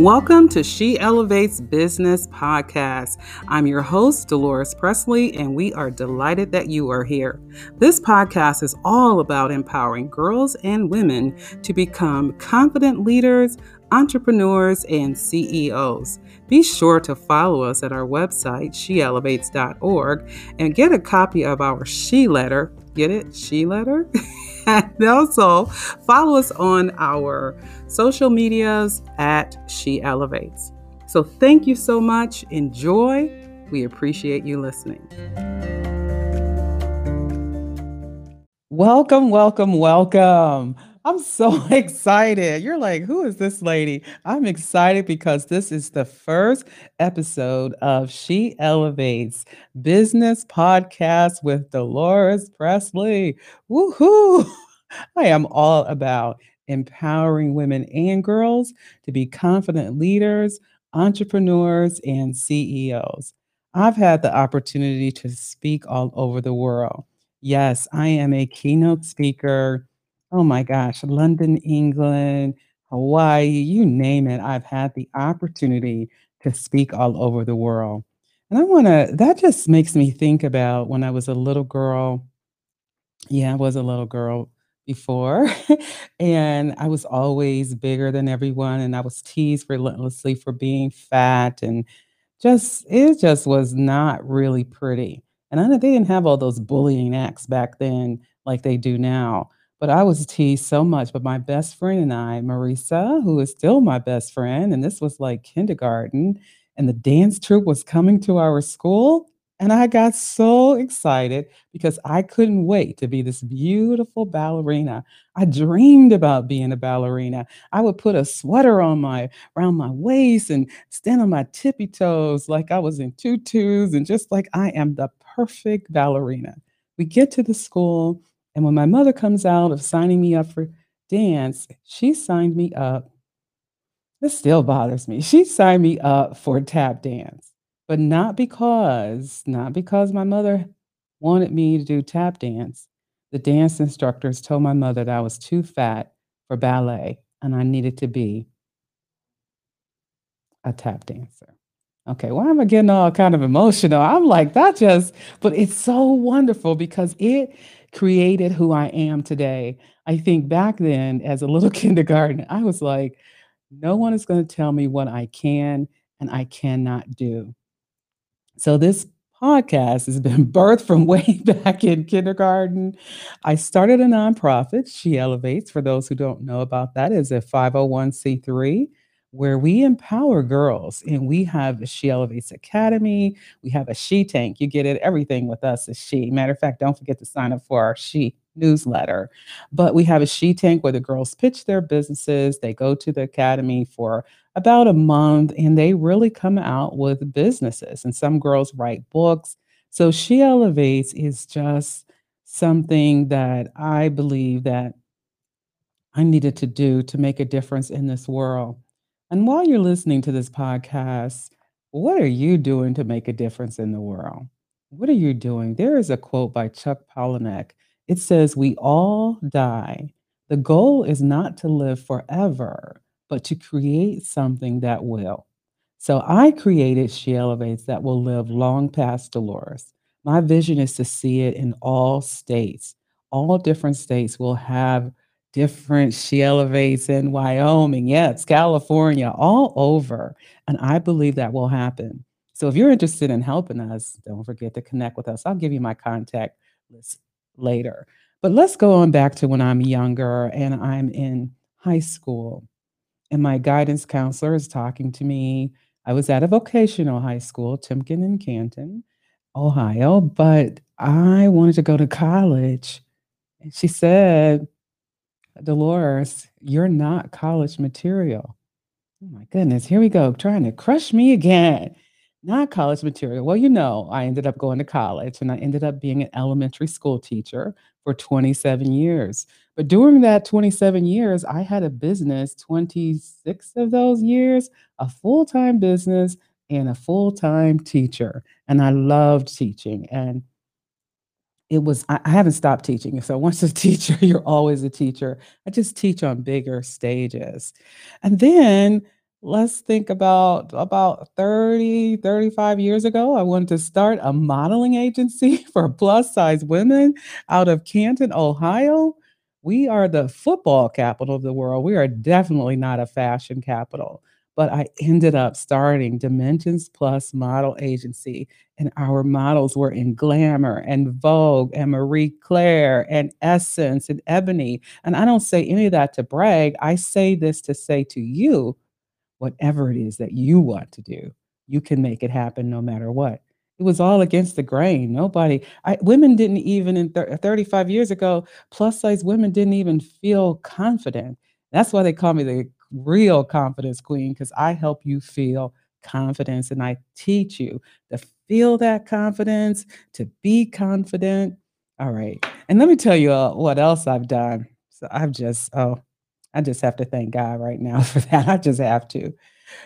Welcome to She Elevates Business Podcast. I'm your host, DeLores Pressley, and we are delighted that you are here. This podcast is all about empowering girls and women to become confident leaders, entrepreneurs, and CEOs. Be sure to follow us at our website, sheelevates.org, and get a copy of our She Letter. Get it? She Letter? and also follow us on our social medias at She Elevates. So thank you so much. Enjoy. We appreciate you listening. Welcome, welcome, welcome. I'm so excited. You're like, who is this lady? I'm excited because this is the first episode of She Elevates Business Podcast with DeLores Pressley. Woohoo! I am all about empowering women and girls to be confident leaders, entrepreneurs, and CEOs. I've had the opportunity to speak all over the world. Yes, I am a keynote speaker. Oh my gosh, London, England, Hawaii, you name it. I've had the opportunity to speak all over the world. And I want to, that just makes me think about when I was a little girl. Yeah, I was a little girl before, and I was always bigger than everyone, and I was teased relentlessly for being fat, and just it just was not really pretty. And I know they didn't have all those bullying acts back then like they do now, but I was teased so much. But my best friend and I, Marisa, who is still my best friend, and this was like kindergarten, and the dance troupe was coming to our school. And I got so excited because I couldn't wait to be this beautiful ballerina. I dreamed about being a ballerina. I would put a sweater on my around my waist and stand on my tippy toes like I was in tutus and just like I am the perfect ballerina. We get to the school, and when my mother comes out of signing me up for dance, she signed me up. This still bothers me. She signed me up for tap dance. But not because not because my mother wanted me to do tap dance. The dance instructors told my mother that I was too fat for ballet and I needed to be a tap dancer. Okay, why am I getting all kind of emotional? I'm like, that just, but it's so wonderful because it created who I am today. I think back then, as a little kindergarten, I was like, no one is going to tell me what I can and I cannot do. So this podcast has been birthed from way back in kindergarten. I started a nonprofit, She Elevates, for those who don't know about that, is a 501c3 where we empower girls and we have a She Elevates Academy. We have a She Tank. You get it, everything with us is She. Matter of fact, don't forget to sign up for our She newsletter. But we have a She Tank where the girls pitch their businesses. They go to the academy for about a month and they really come out with businesses. And some girls write books. So She Elevates is just something that I believe that I needed to do to make a difference in this world. And while you're listening to this podcast, what are you doing to make a difference in the world? What are you doing? There is a quote by Chuck Palahniuk. It says, We all die. The goal is not to live forever, but to create something that will. So I created She Elevates that will live long past DeLores. My vision is to see it in all states. All different states will have different She Elevates in Wyoming. It's California, all over. And I believe that will happen. So if you're interested in helping us, don't forget to connect with us. I'll give you my contact list later. But let's go on back to when I'm younger and I'm in high school and my guidance counselor is talking to me. I was at a vocational high school, Timken in Canton, Ohio, but I wanted to go to college. And she said, DeLores, you're not college material. Oh my goodness, here we go, trying to crush me again. Not college material. Well, you know, I ended up going to college and I ended up being an elementary school teacher for 27 years. But during that 27 years, I had a business, 26 of those years, a full time business and a full time teacher. And I loved teaching. And it was, I, I haven't stopped teaching. So once a teacher, you're always a teacher. I just teach on bigger stages. And then let's think about about 30, 35 years ago, I wanted to start a modeling agency for plus size women out of Canton, Ohio. We are the football capital of the world. We are definitely not a fashion capital. But I ended up starting Dimensions Plus Model Agency, and our models were in Glamour and Vogue and Marie Claire and Essence and Ebony. And I don't say any of that to brag. I say this to say to you whatever it is that you want to do, you can make it happen no matter what. It was all against the grain. Nobody I women didn't even in thir 35 years ago, plus size women didn't even feel confident. That's why they call me the real confidence queen because I help you feel confidence and I teach you to feel that confidence, to be confident. All right. And let me tell you, uh, what else I've done. So I've just oh, I just have to thank God right now for that. I just have to.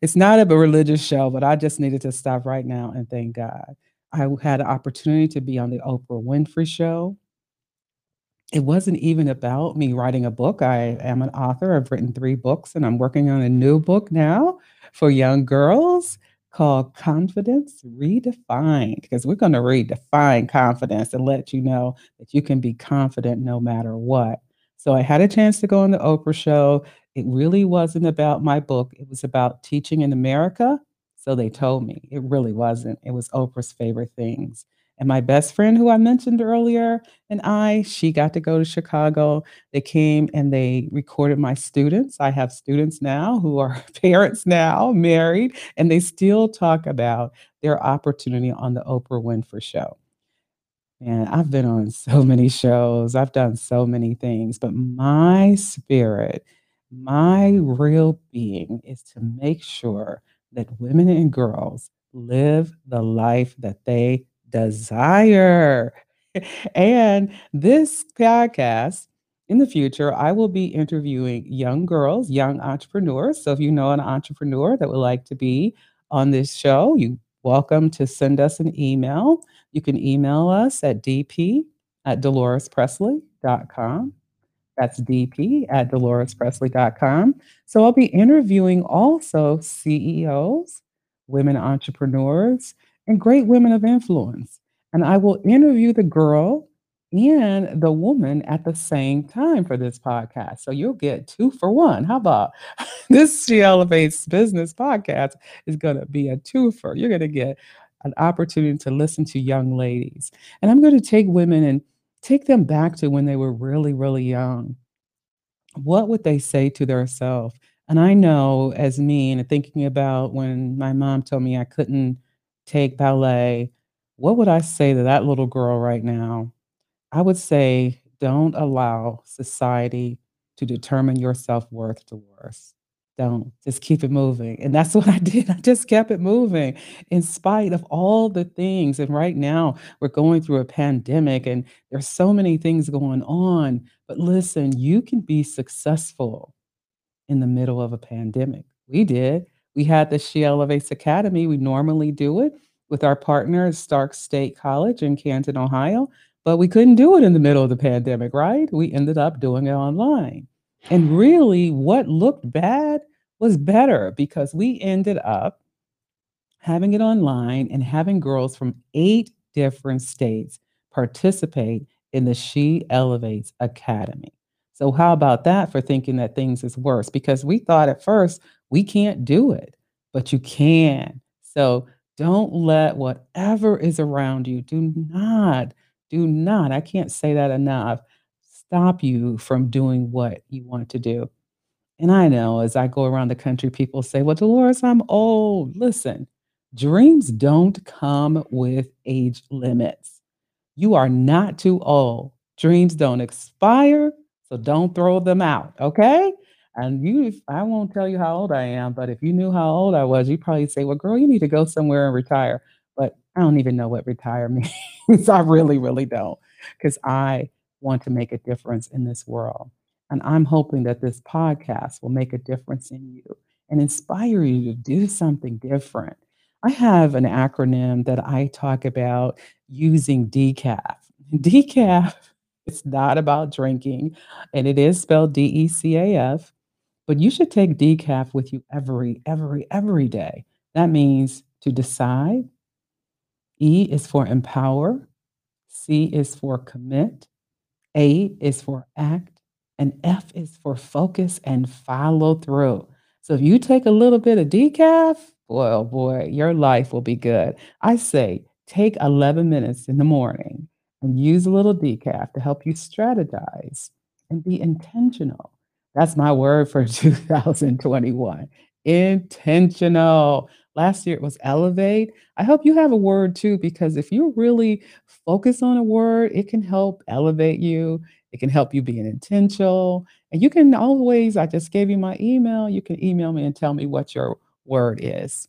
It's not a religious show, but I just needed to stop right now and thank God. I had an opportunity to be on the Oprah Winfrey Show. It wasn't even about me writing a book. I am an author. I've written 3 books, and I'm working on a new book now for young girls called Confidence Redefined because we're gonna redefine confidence and let you know that you can be confident no matter what. So I had a chance to go on the Oprah show. It really wasn't about my book, it was about teaching in America, so they told me. It really wasn't. It was Oprah's favorite things. And my best friend who I mentioned earlier and I, she got to go to Chicago. They came and they recorded my students. I have students now who are parents now, married, and they still talk about their opportunity on the Oprah Winfrey Show. And I've been on so many shows, I've done so many things, but my spirit, my real being is to make sure that women and girls live the life that they desire. And this podcast, in the future, I will be interviewing young girls, young entrepreneurs. So if you know an entrepreneur that would like to be on this show, you're welcome to send us an email. You can email us at dp@dolorespresley.com. That's dp@dolorespresley.com. So I'll be interviewing also CEOs, women entrepreneurs, and great women of influence. And I will interview the girl and the woman at the same time for this podcast. So you'll get 2 for 1. How about this She Elevates Business podcast is gonna be a twofer. You're gonna get an opportunity to listen to young ladies. And I'm gonna take women and take them back to when they were really, really young. What would they say to their self? And I know as me and thinking about when my mom told me I couldn't take ballet, what would I say to that little girl right now? I would say, "Don't allow society to determine your self-worth, DeLores. Don't. Just keep it moving." And that's what I did. I just kept it moving in spite of all the things. And right now, we're going through a pandemic, and there's so many things going on. But listen, you can be successful in the middle of a pandemic. We did. We had the She Elevates Academy. We normally do it with our partner, Stark State College in Canton, Ohio, but we couldn't do it in the middle of the pandemic, right? We ended up doing it online. And really, what looked bad was better because we ended up having it online and having girls from 8 different states participate in the She Elevates Academy. So how about that for thinking that things is worse? Because we thought at first, "We can't do it," but you can. So don't let whatever is around you, do not, do not, I can't say that enough, stop you from doing what you want to do. And I know as I go around the country, people say, "Well, DeLores, I'm old." Listen, dreams don't come with age limits. You are not too old. Dreams don't expire, so don't throw them out, okay? And you, I won't tell you how old I am, but if you knew how old I was, you'd probably say, "Well, girl, you need to go somewhere and retire." But I don't even know what retire means. I really, really don't, because I want to make a difference in this world. And I'm hoping that this podcast will make a difference in you and inspire you to do something different. I have an acronym that I talk about using decaf. Decaf is not about drinking, and it is spelled D-E-C-A-F. But you should take decaf with you every, every, every day. That means to decide. E is for empower. C is for commit. A is for act. And F is for focus and follow through. So if you take a little bit of decaf, boy, oh boy, your life will be good. I say take 11 minutes in the morning and use a little decaf to help you strategize and be intentional. That's my word for 2021. Intentional. Last year it was elevate. I hope you have a word too, because if you really focus on a word, it can help elevate you. It can help you be an intentional. And you can always, I just gave you my email. You can email me and tell me what your word is.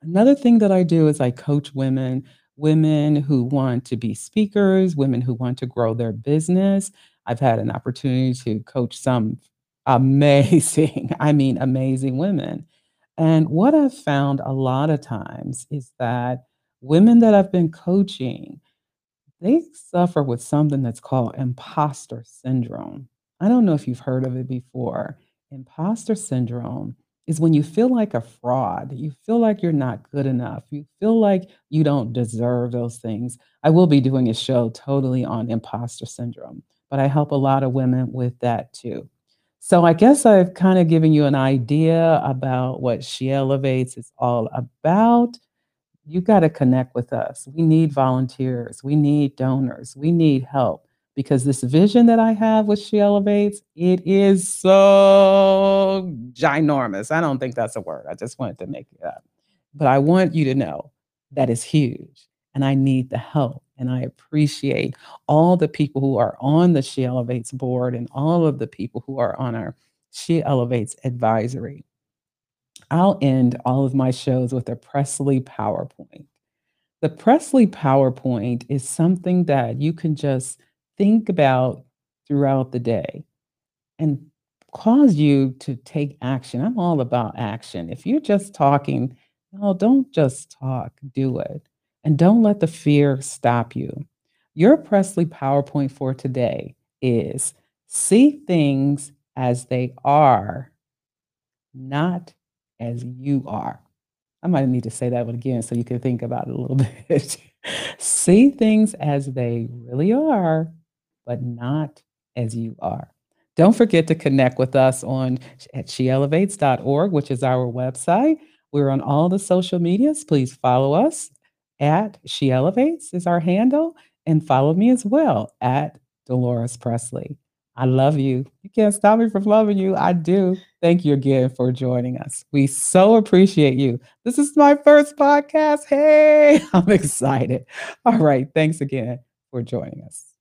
Another thing that I do is I coach women, women who want to be speakers, women who want to grow their business. I've had an opportunity to coach some amazing, I mean, amazing women. And what I've found a lot of times is that women that I've been coaching, they suffer with something that's called imposter syndrome. I don't know if you've heard of it before. Imposter syndrome is when you feel like a fraud, you feel like you're not good enough, you feel like you don't deserve those things. I will be doing a show totally on imposter syndrome, but I help a lot of women with that too. So I guess I've kind of given you an idea about what She Elevates is all about. You've got to connect with us. We need volunteers, we need donors, we need help because this vision that I have with She Elevates, it is so ginormous. I don't think that's a word. I just wanted to make it up. But I want you to know that is huge and I need the help. And I appreciate all the people who are on the She Elevates board and all of the people who are on our She Elevates advisory. I'll end all of my shows with a Pressley PowerPoint. The Pressley PowerPoint is something that you can just think about throughout the day and cause you to take action. I'm all about action. If you're just talking, no, don't just talk, do it. And don't let the fear stop you. Your Pressley PowerPoint for today is see things as they are, not as you are. I might need to say that one again so you can think about it a little bit. see things as they really are, but not as you are. Don't forget to connect with us on at sheelevates.org, which is our website. We're on all the social medias. Please follow us at She Elevates is our handle, and follow me as well at DeLores Pressley. I love you. You can't stop me from loving you. I do. Thank you again for joining us. We so appreciate you. This is my first podcast. Hey, I'm excited. All right. Thanks again for joining us.